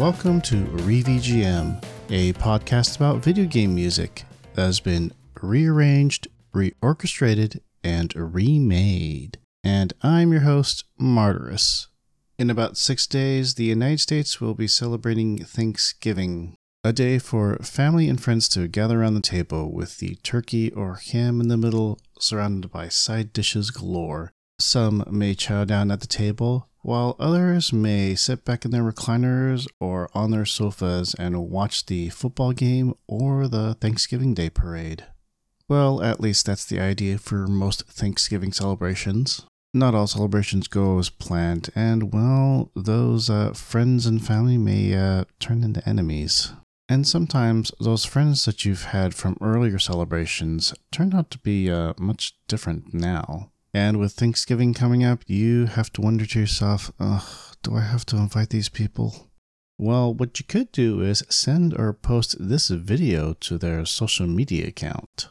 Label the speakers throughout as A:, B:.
A: Welcome to ReVGM, a podcast about video game music that has been rearranged, reorchestrated, and remade. And I'm your host, Martyrus. In about six days, the United States will be celebrating Thanksgiving, a day for family and friends to gather around the table with the turkey or ham in the middle, surrounded by side dishes galore. Some may chow down at the table, while others may sit back in their recliners or on their sofas and watch the football game or the Thanksgiving Day parade. Well, at least that's the idea for most Thanksgiving celebrations. Not all celebrations go as planned, and well, those uh, friends and family may uh, turn into enemies. And sometimes those friends that you've had from earlier celebrations turn out to be uh, much different now. And with Thanksgiving coming up, you have to wonder to yourself, ugh, do I have to invite these people? Well, what you could do is send or post this video to their social media account.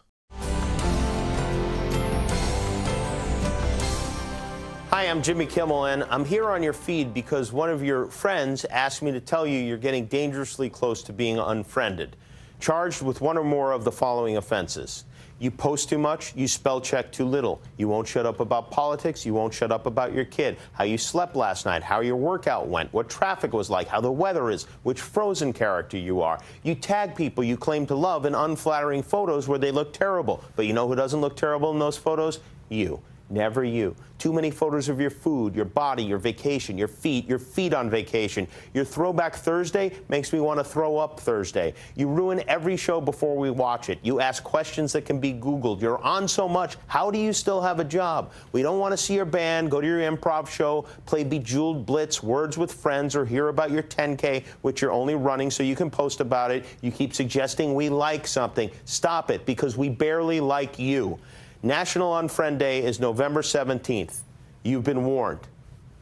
B: Hi, I'm Jimmy Kimmel, and I'm here on your feed because one of your friends asked me to tell you you're getting dangerously close to being unfriended, charged with one or more of the following offenses. You post too much, you spell check too little. You won't shut up about politics, you won't shut up about your kid, how you slept last night, how your workout went, what traffic was like, how the weather is, which frozen character you are. You tag people you claim to love in unflattering photos where they look terrible. But you know who doesn't look terrible in those photos? You. Never you. Too many photos of your food, your body, your vacation, your feet, your feet on vacation. Your throwback Thursday makes me want to throw up Thursday. You ruin every show before we watch it. You ask questions that can be Googled. You're on so much. How do you still have a job? We don't want to see your band, go to your improv show, play Bejeweled Blitz, Words with Friends, or hear about your 10K, which you're only running so you can post about it. You keep suggesting we like something. Stop it because we barely like you. National Unfriend Day is November 17th. You've been warned.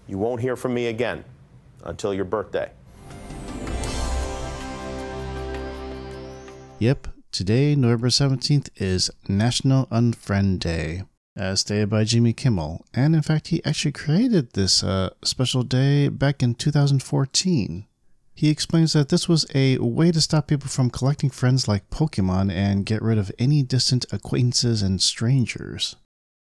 B: You won't hear from me again until your birthday.
A: Yep, today, November 17th, is National Unfriend Day, as stated by Jimmy Kimmel. And in fact, he actually created this uh, special day back in 2014. He explains that this was a way to stop people from collecting friends like Pokemon and get rid of any distant acquaintances and strangers.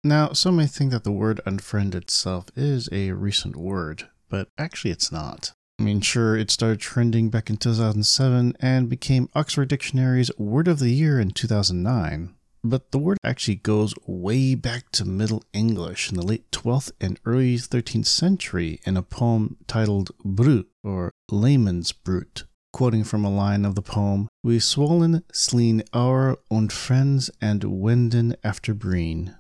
A: Now, some may think that the word unfriend itself is a recent word, but actually it's not. I mean, sure, it started trending back in 2007 and became Oxford Dictionary's Word of the Year in 2009. But the word actually goes way back to Middle English in the late 12th and early 13th century in a poem titled Brut, or Layamon's Brut. Quoting from a line of the poem, We swollen sleen our own friends and wenden after breen.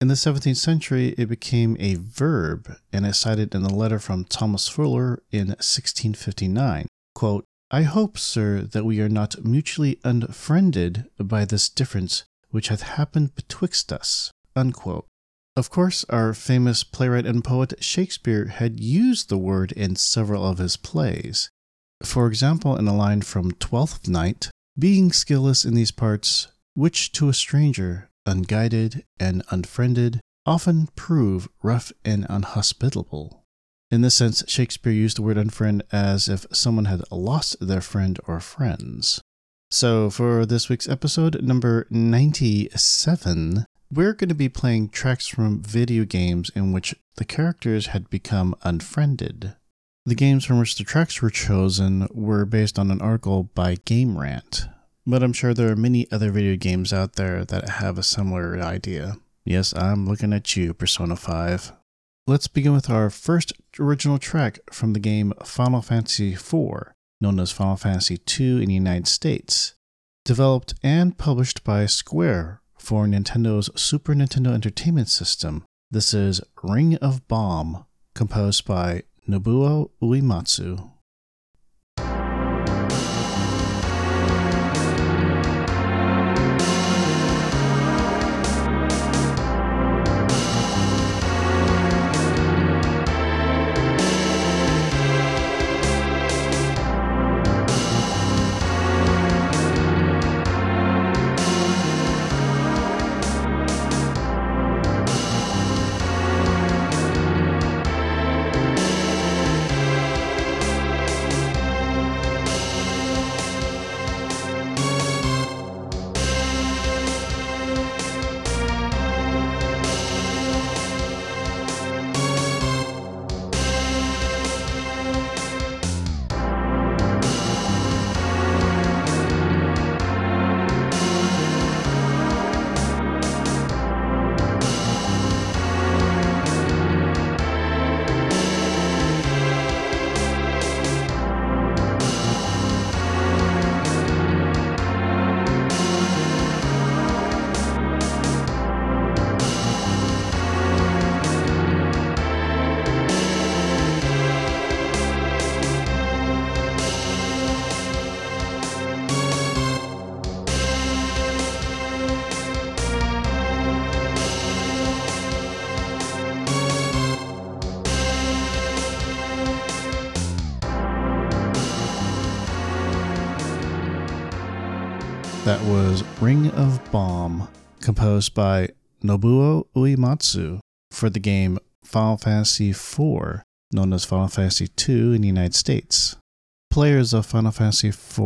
A: In the 17th century, it became a verb and is cited in a letter from Thomas Fuller in 1659. Quote, I hope, sir, that we are not mutually unfriended by this difference which hath happened betwixt us. Unquote. Of course, our famous playwright and poet Shakespeare had used the word in several of his plays. For example, in a line from Twelfth Night, being skilless in these parts, which to a stranger, unguided and unfriended, often prove rough and unhospitable. In this sense, Shakespeare used the word unfriend as if someone had lost their friend or friends. So, for this week's episode, number 97, we're going to be playing tracks from video games in which the characters had become unfriended. The games from which the tracks were chosen were based on an article by Game Rant, but I'm sure there are many other video games out there that have a similar idea. Yes, I'm looking at you, Persona 5. Let's begin with our first original track from the game Final Fantasy IV known as Final Fantasy II in the United States, developed and published by Square for Nintendo's Super Nintendo Entertainment System. This is Ring of Bomb, composed by Nobuo Uematsu. Was Ring of Bomb, composed by Nobuo Uematsu for the game Final Fantasy IV, known as Final Fantasy II in the United States. Players of Final Fantasy IV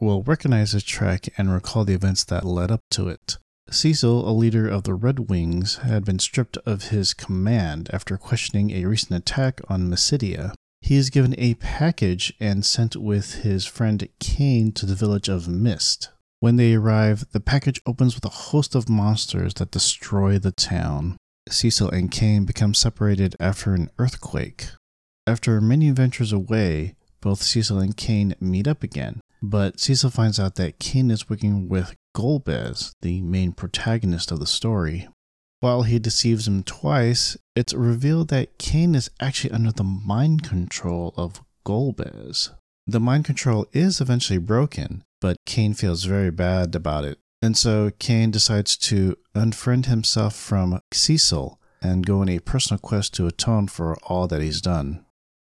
A: will recognize this track and recall the events that led up to it. Cecil, a leader of the Red Wings, had been stripped of his command after questioning a recent attack on Mysidia. He is given a package and sent with his friend Kain to the village of Mist. When they arrive, the package opens with a host of monsters that destroy the town. Cecil and Kain become separated after an earthquake. After many adventures away, both Cecil and Kain meet up again, but Cecil finds out that Kain is working with Golbez, the main protagonist of the story. While he deceives him twice, it's revealed that Kain is actually under the mind control of Golbez. The mind control is eventually broken, but Kain feels very bad about it. And so Kain decides to unfriend himself from Cecil and go on a personal quest to atone for all that he's done.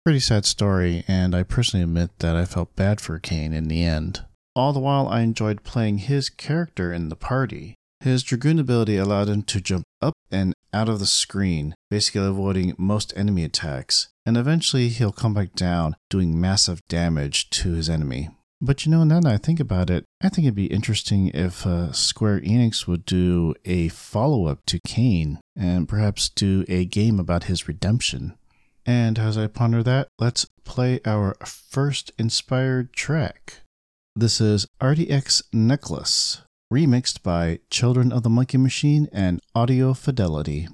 A: Pretty sad story, and I personally admit that I felt bad for Kain in the end. All the while, I enjoyed playing his character in the party. His Dragoon ability allowed him to jump up and out of the screen, basically avoiding most enemy attacks, and eventually he'll come back down, doing massive damage to his enemy. But you know, now that I think about it, I think it'd be interesting if uh, Square Enix would do a follow up to Kain and perhaps do a game about his redemption. And as I ponder that, let's play our first inspired track. This is RDX Necklace, remixed by Children of the Monkey Machine and Audio Fidelity.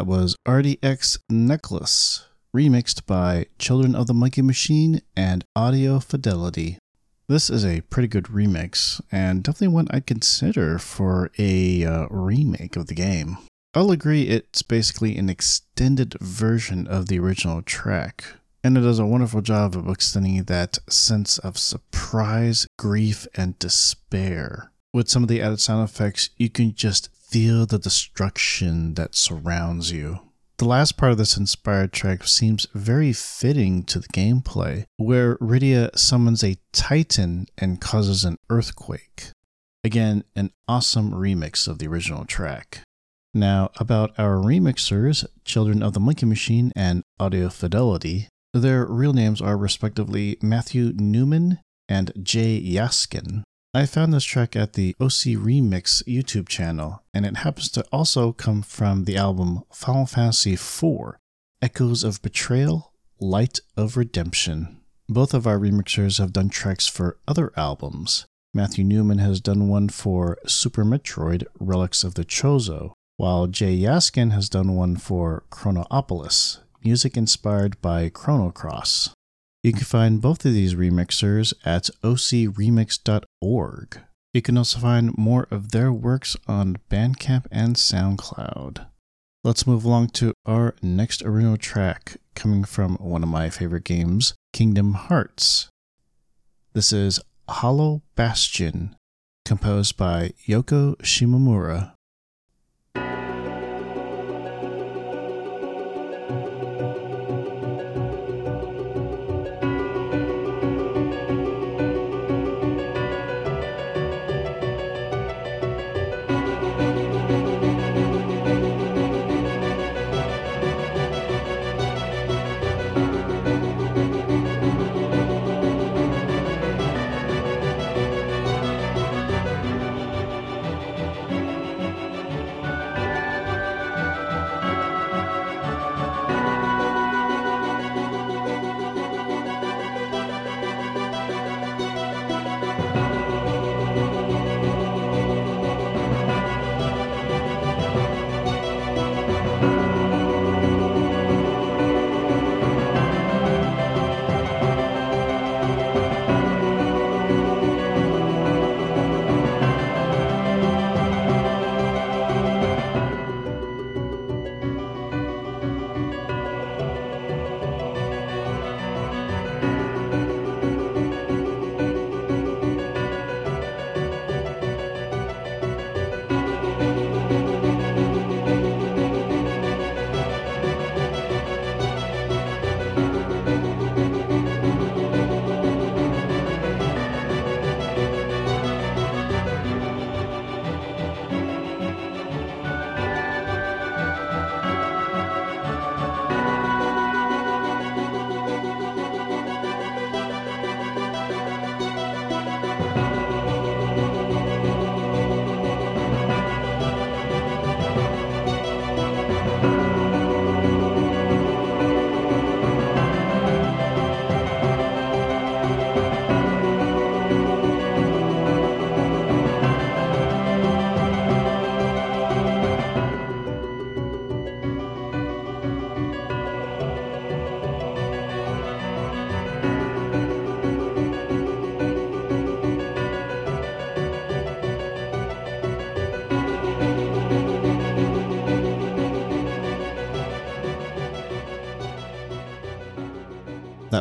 A: That was RDX Necklace, remixed by Children of the Monkey Machine and Audio Fidelity. This is a pretty good remix, and definitely one I'd consider for a uh, remake of the game. I'll agree it's basically an extended version of the original track, and it does a wonderful job of extending that sense of surprise, grief, and despair. With some of the added sound effects, you can just feel the destruction that surrounds you. The last part of this inspired track seems very fitting to the gameplay, where Rydia summons a titan and causes an earthquake. Again, an awesome remix of the original track. Now, about our remixers, Children of the Monkey Machine and Audio Fidelity, their real names are respectively Matthew Newman and Jay Yaskin. I found this track at the OC Remix YouTube channel, and it happens to also come from the album Final Fantasy IV Echoes of Betrayal, Light of Redemption. Both of our remixers have done tracks for other albums. Matthew Newman has done one for Super Metroid Relics of the Chozo, while Jay Yaskin has done one for Chronopolis, music inspired by Chrono Cross. You can find both of these remixers at ocremix.org. You can also find more of their works on Bandcamp and SoundCloud. Let's move along to our next original track coming from one of my favorite games, Kingdom Hearts. This is Hollow Bastion, composed by Yoko Shimomura.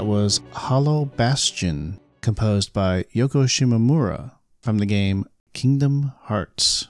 A: Was Hollow Bastion, composed by Yoko Shimomura from the game Kingdom Hearts.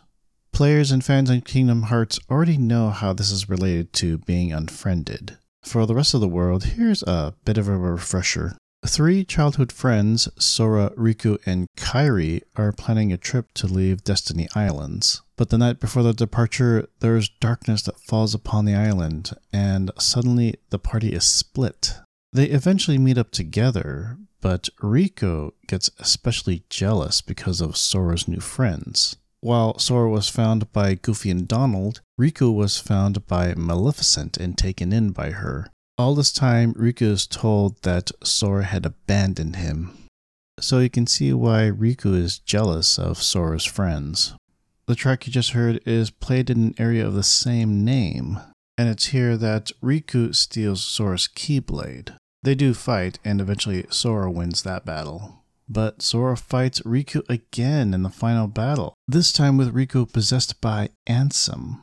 A: Players and fans of Kingdom Hearts already know how this is related to being unfriended. For the rest of the world, here's a bit of a refresher. Three childhood friends, Sora, Riku, and Kairi, are planning a trip to leave Destiny Islands. But the night before their departure, there is darkness that falls upon the island, and suddenly the party is split. They eventually meet up together, but Riku gets especially jealous because of Sora's new friends. While Sora was found by Goofy and Donald, Riku was found by Maleficent and taken in by her. All this time, Riku is told that Sora had abandoned him. So you can see why Riku is jealous of Sora's friends. The track you just heard is played in an area of the same name, and it's here that Riku steals Sora's Keyblade. They do fight, and eventually Sora wins that battle. But Sora fights Riku again in the final battle, this time with Riku possessed by Ansem.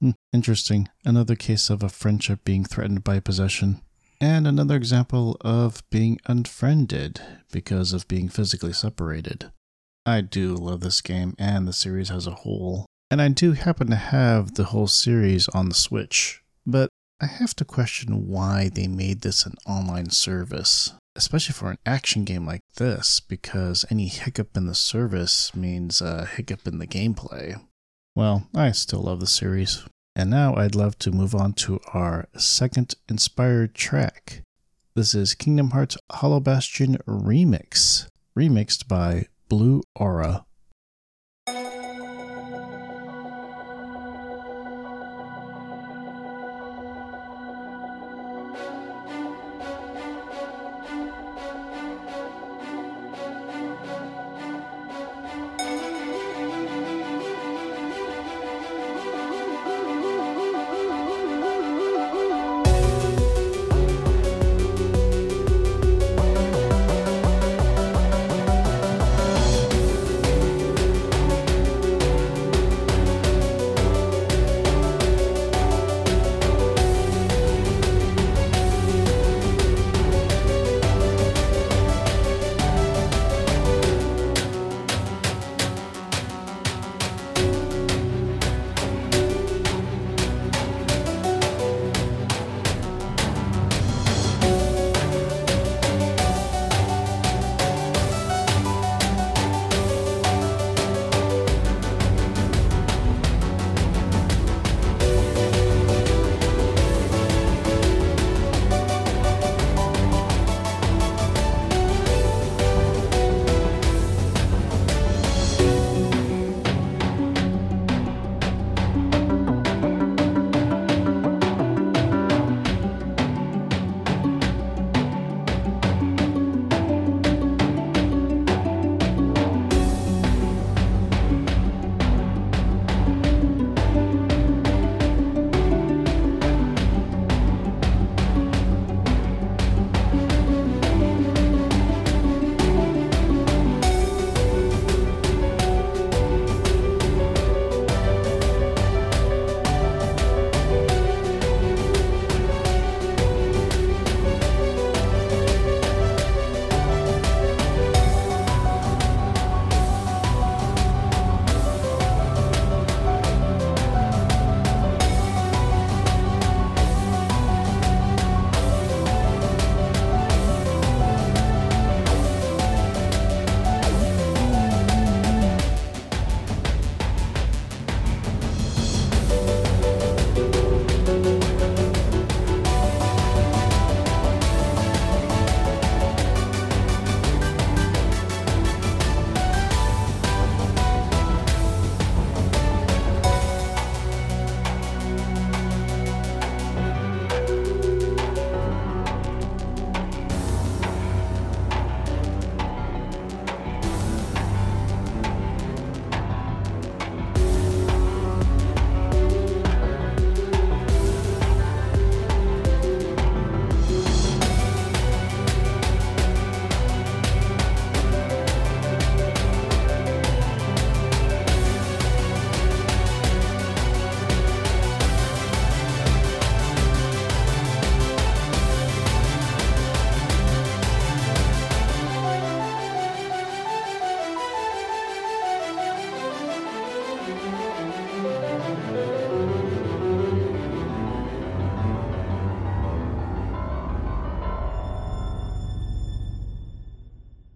A: Hmm, interesting. Another case of a friendship being threatened by possession. And another example of being unfriended because of being physically separated. I do love this game and the series as a whole. And I do happen to have the whole series on the Switch. But I have to question why they made this an online service, especially for an action game like this, because any hiccup in the service means a hiccup in the gameplay. Well, I still love the series. And now I'd love to move on to our second inspired track. This is Kingdom Hearts Hollow Bastion Remix, remixed by Blue Aura.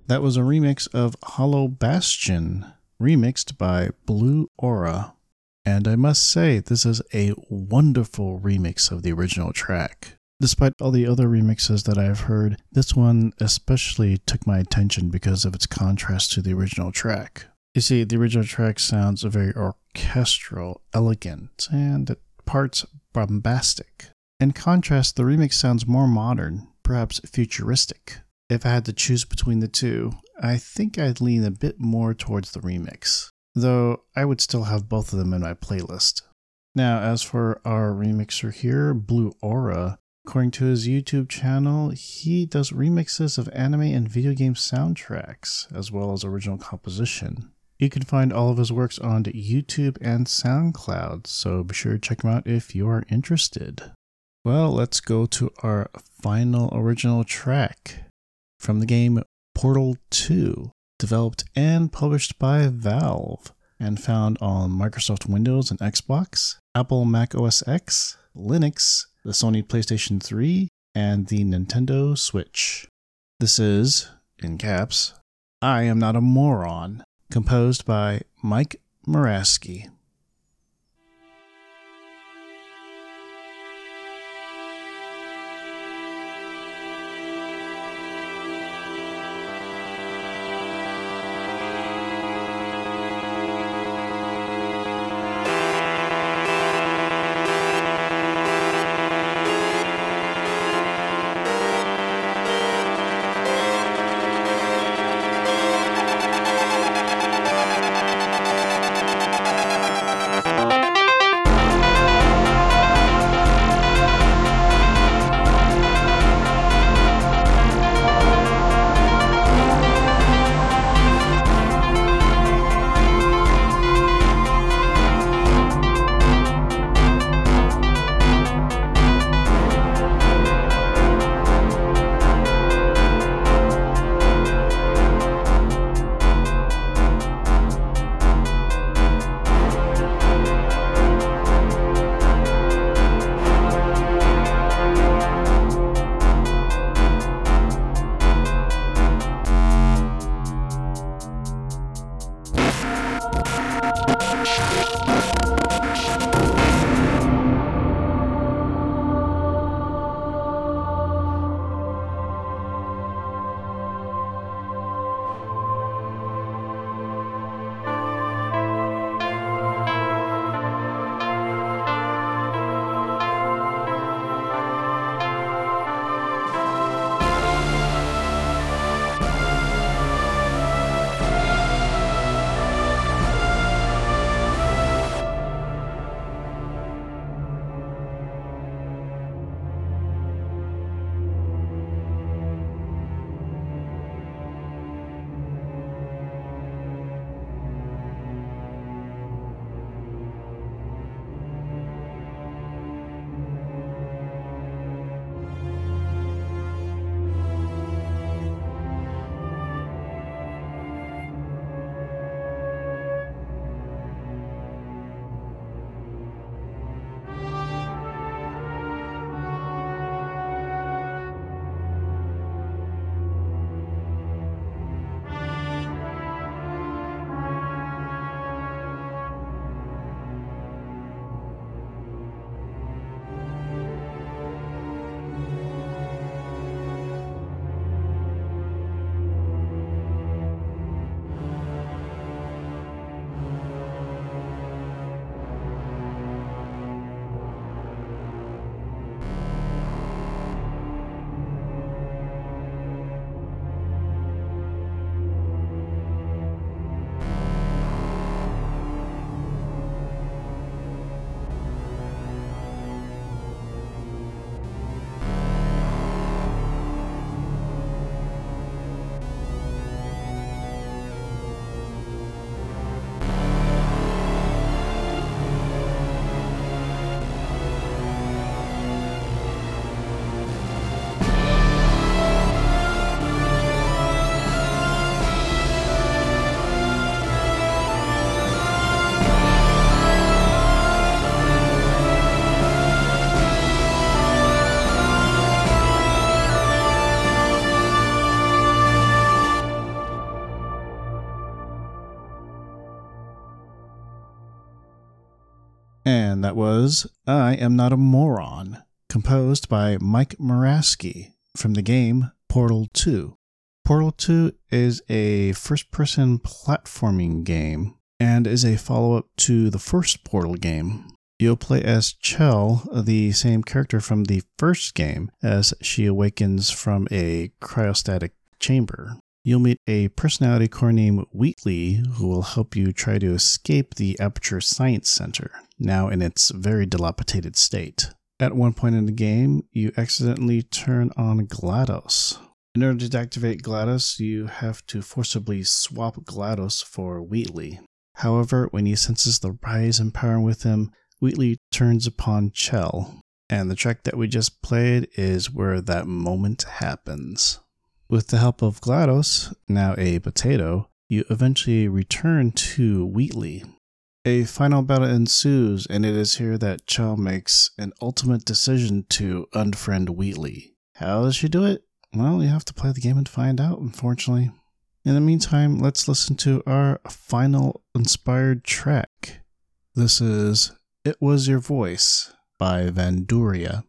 A: That was a remix of Hollow Bastion, remixed by Blue Aura. And I must say, this is a wonderful remix of the original track. Despite all the other remixes that I've heard, this one especially took my attention because of its contrast to the original track. You see, the original track sounds very orchestral, elegant, and at parts bombastic. In contrast, the remix sounds more modern, perhaps futuristic. If I had to choose between the two, I think I'd lean a bit more towards the remix, though I would still have both of them in my playlist. Now, as for our remixer here, Blue Aura, according to his YouTube channel, he does remixes of anime and video game soundtracks, as well as original composition. You can find all of his works on YouTube and SoundCloud, so be sure to check him out if you are interested. Well, let's go to our final original track from the game Portal 2, developed and published by Valve and found on Microsoft Windows and Xbox, Apple Mac OS X, Linux, the Sony PlayStation 3, and the Nintendo Switch. This is, in caps, I Am Not a Moron, composed by Mike Morasky. And that was I Am Not a Moron, composed by Mike Morasky from the game Portal 2. Portal 2 is a first person platforming game and is a follow up to the first Portal game. You'll play as Chell, the same character from the first game, as she awakens from a cryostatic chamber. You'll meet a personality core named Wheatley who will help you try to escape the Aperture Science Center, now in its very dilapidated state. At one point in the game, you accidentally turn on GLaDOS. In order to activate GLaDOS, you have to forcibly swap GLaDOS for Wheatley. However, when he senses the rise in power with him, Wheatley turns upon Chell. And the track that we just played is where that moment happens. With the help of GLaDOS, now a potato, you eventually return to Wheatley. A final battle ensues, and it is here that Chell makes an ultimate decision to unfriend Wheatley. How does she do it? Well, you have to play the game and find out, unfortunately. In the meantime, let's listen to our final inspired track. This is It Was Your Voice by Vanduria.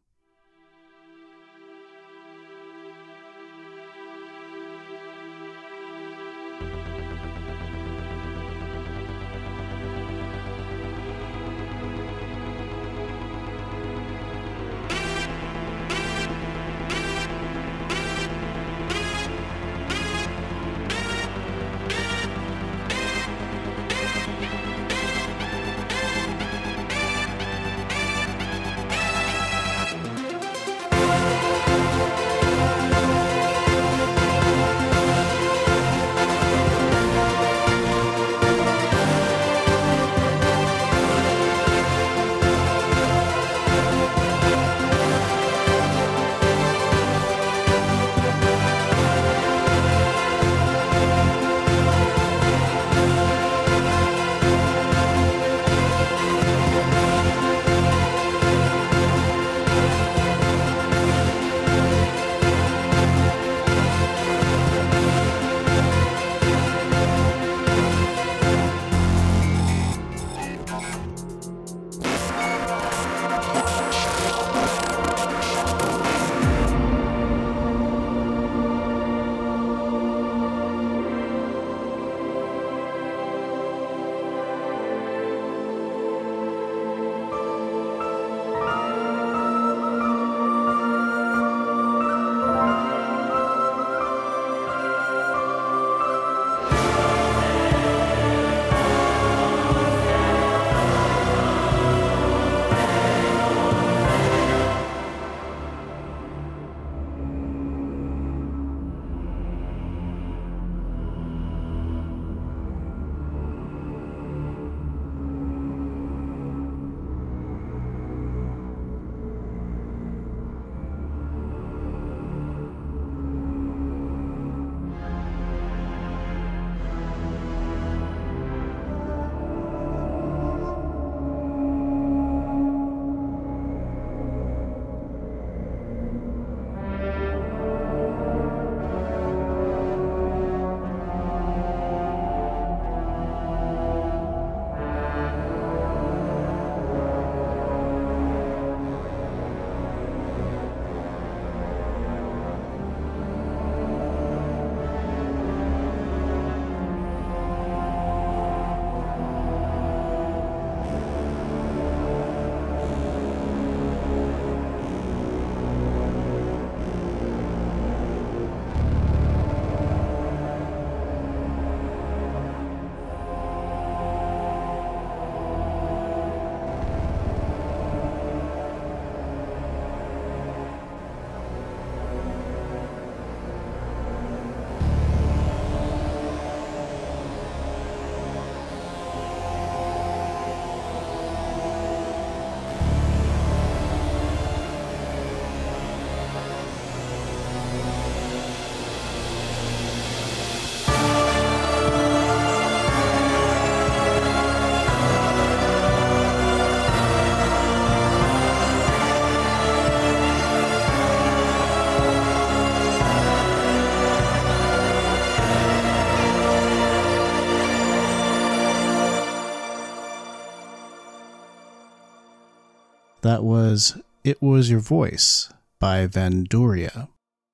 A: That was It Was Your Voice by Vanduria.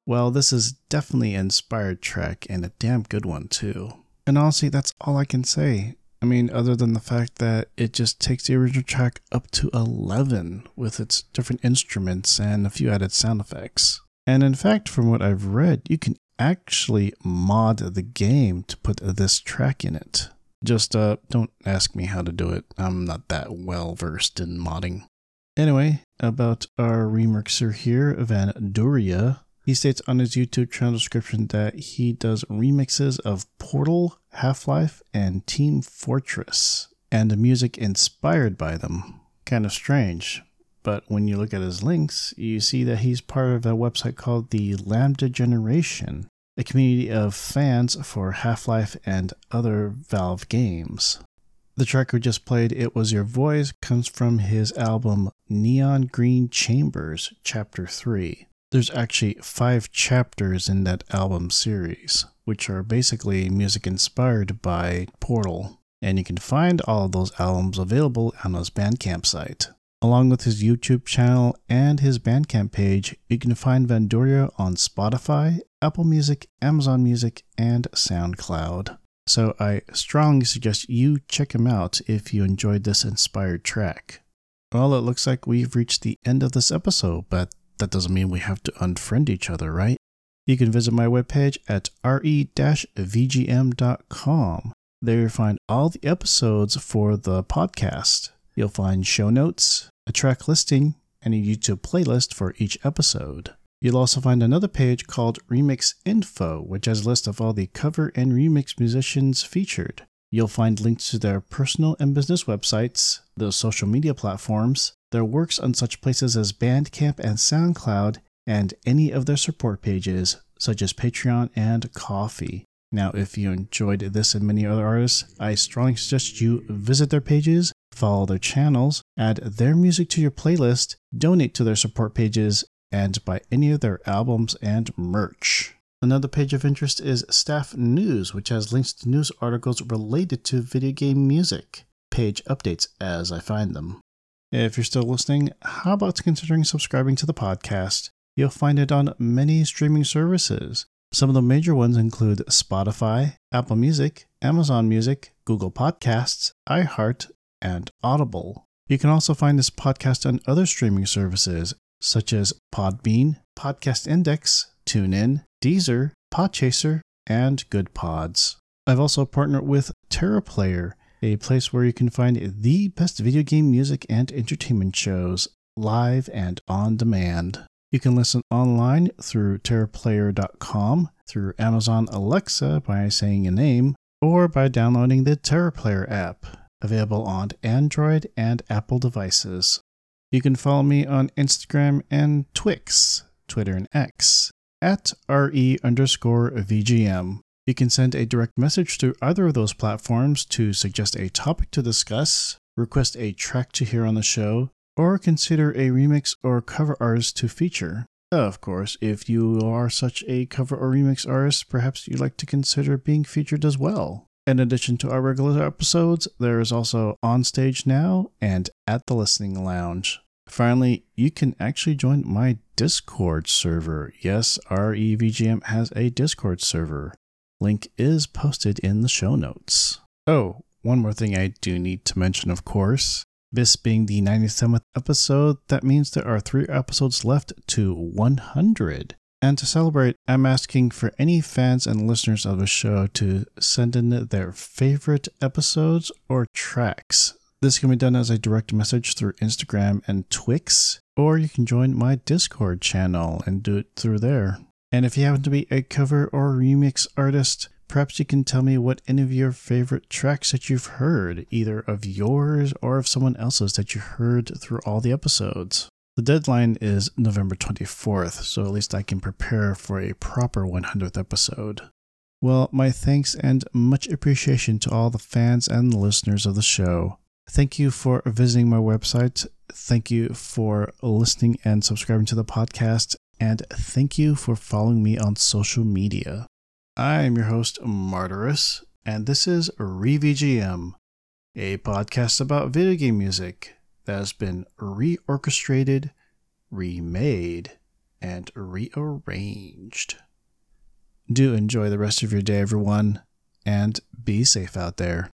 A: Well, this is definitely an inspired track and a damn good one, too. And honestly, that's all I can say. I mean, other than the fact that it just takes the original track up to 11 with its different instruments and a few added sound effects. And in fact, from what I've read, you can actually mod the game to put this track in it. Just uh, don't ask me how to do it. I'm not that well versed in modding. Anyway, about our remixer here, Van Duria. He states on his YouTube channel description that he does remixes of Portal, Half Life, and Team Fortress, and the music inspired by them. Kind of strange, but when you look at his links, you see that he's part of a website called the Lambda Generation, a community of fans for Half Life and other Valve games. The track we just played, It Was Your Voice, comes from his album Neon Green Chambers, Chapter 3. There's actually five chapters in that album series, which are basically music inspired by Portal, and you can find all of those albums available on his Bandcamp site. Along with his YouTube channel and his Bandcamp page, you can find Vanduria on Spotify, Apple Music, Amazon Music, and SoundCloud. So I strongly suggest you check him out if you enjoyed this inspired track. Well, it looks like we've reached the end of this episode, but that doesn't mean we have to unfriend each other, right? You can visit my webpage at re-vgm.com. There you'll find all the episodes for the podcast. You'll find show notes, a track listing, and a YouTube playlist for each episode. You'll also find another page called Remix Info, which has a list of all the cover and remix musicians featured. You'll find links to their personal and business websites, their social media platforms, their works on such places as Bandcamp and SoundCloud, and any of their support pages, such as Patreon and Ko-fi. Now, if you enjoyed this and many other artists, I strongly suggest you visit their pages, follow their channels, add their music to your playlist, donate to their support pages, and buy any of their albums and merch. Another page of interest is Staff News, which has links to news articles related to video game music. Page updates as I find them. If you're still listening, how about considering subscribing to the podcast? You'll find it on many streaming services. Some of the major ones include Spotify, Apple Music, Amazon Music, Google Podcasts, iHeart, and Audible. You can also find this podcast on other streaming services such as Podbean, Podcast Index, TuneIn, Deezer, Podchaser, and Good Pods. I've also partnered with TerraPlayer, a place where you can find the best video game music and entertainment shows live and on demand. You can listen online through TerraPlayer.com, through Amazon Alexa by saying a name, or by downloading the TerraPlayer app, available on Android and Apple devices. You can follow me on Instagram and Twix, Twitter and X, at RE underscore VGM. You can send a direct message to either of those platforms to suggest a topic to discuss, request a track to hear on the show, or consider a remix or cover artist to feature. Of course, if you are such a cover or remix artist, perhaps you'd like to consider being featured as well. In addition to our regular episodes, there is also On Stage Now and At the Listening Lounge. Finally, you can actually join my Discord server. Yes, REVGM has a Discord server. Link is posted in the show notes. Oh, one more thing I do need to mention, of course. This being the 97th episode, that means there are three episodes left to 100. And to celebrate, I'm asking for any fans and listeners of the show to send in their favorite episodes or tracks this can be done as a direct message through Instagram and Twix, or you can join my Discord channel and do it through there. And if you happen to be a cover or remix artist, perhaps you can tell me what any of your favorite tracks that you've heard, either of yours or of someone else's that you heard through all the episodes. The deadline is November 24th, so at least I can prepare for a proper 100th episode. Well, my thanks and much appreciation to all the fans and listeners of the show. Thank you for visiting my website. Thank you for listening and subscribing to the podcast. And thank you for following me on social media. I am your host, Martyrus, and this is ReVGM, a podcast about video game music that has been reorchestrated, remade, and rearranged. Do enjoy the rest of your day, everyone, and be safe out there.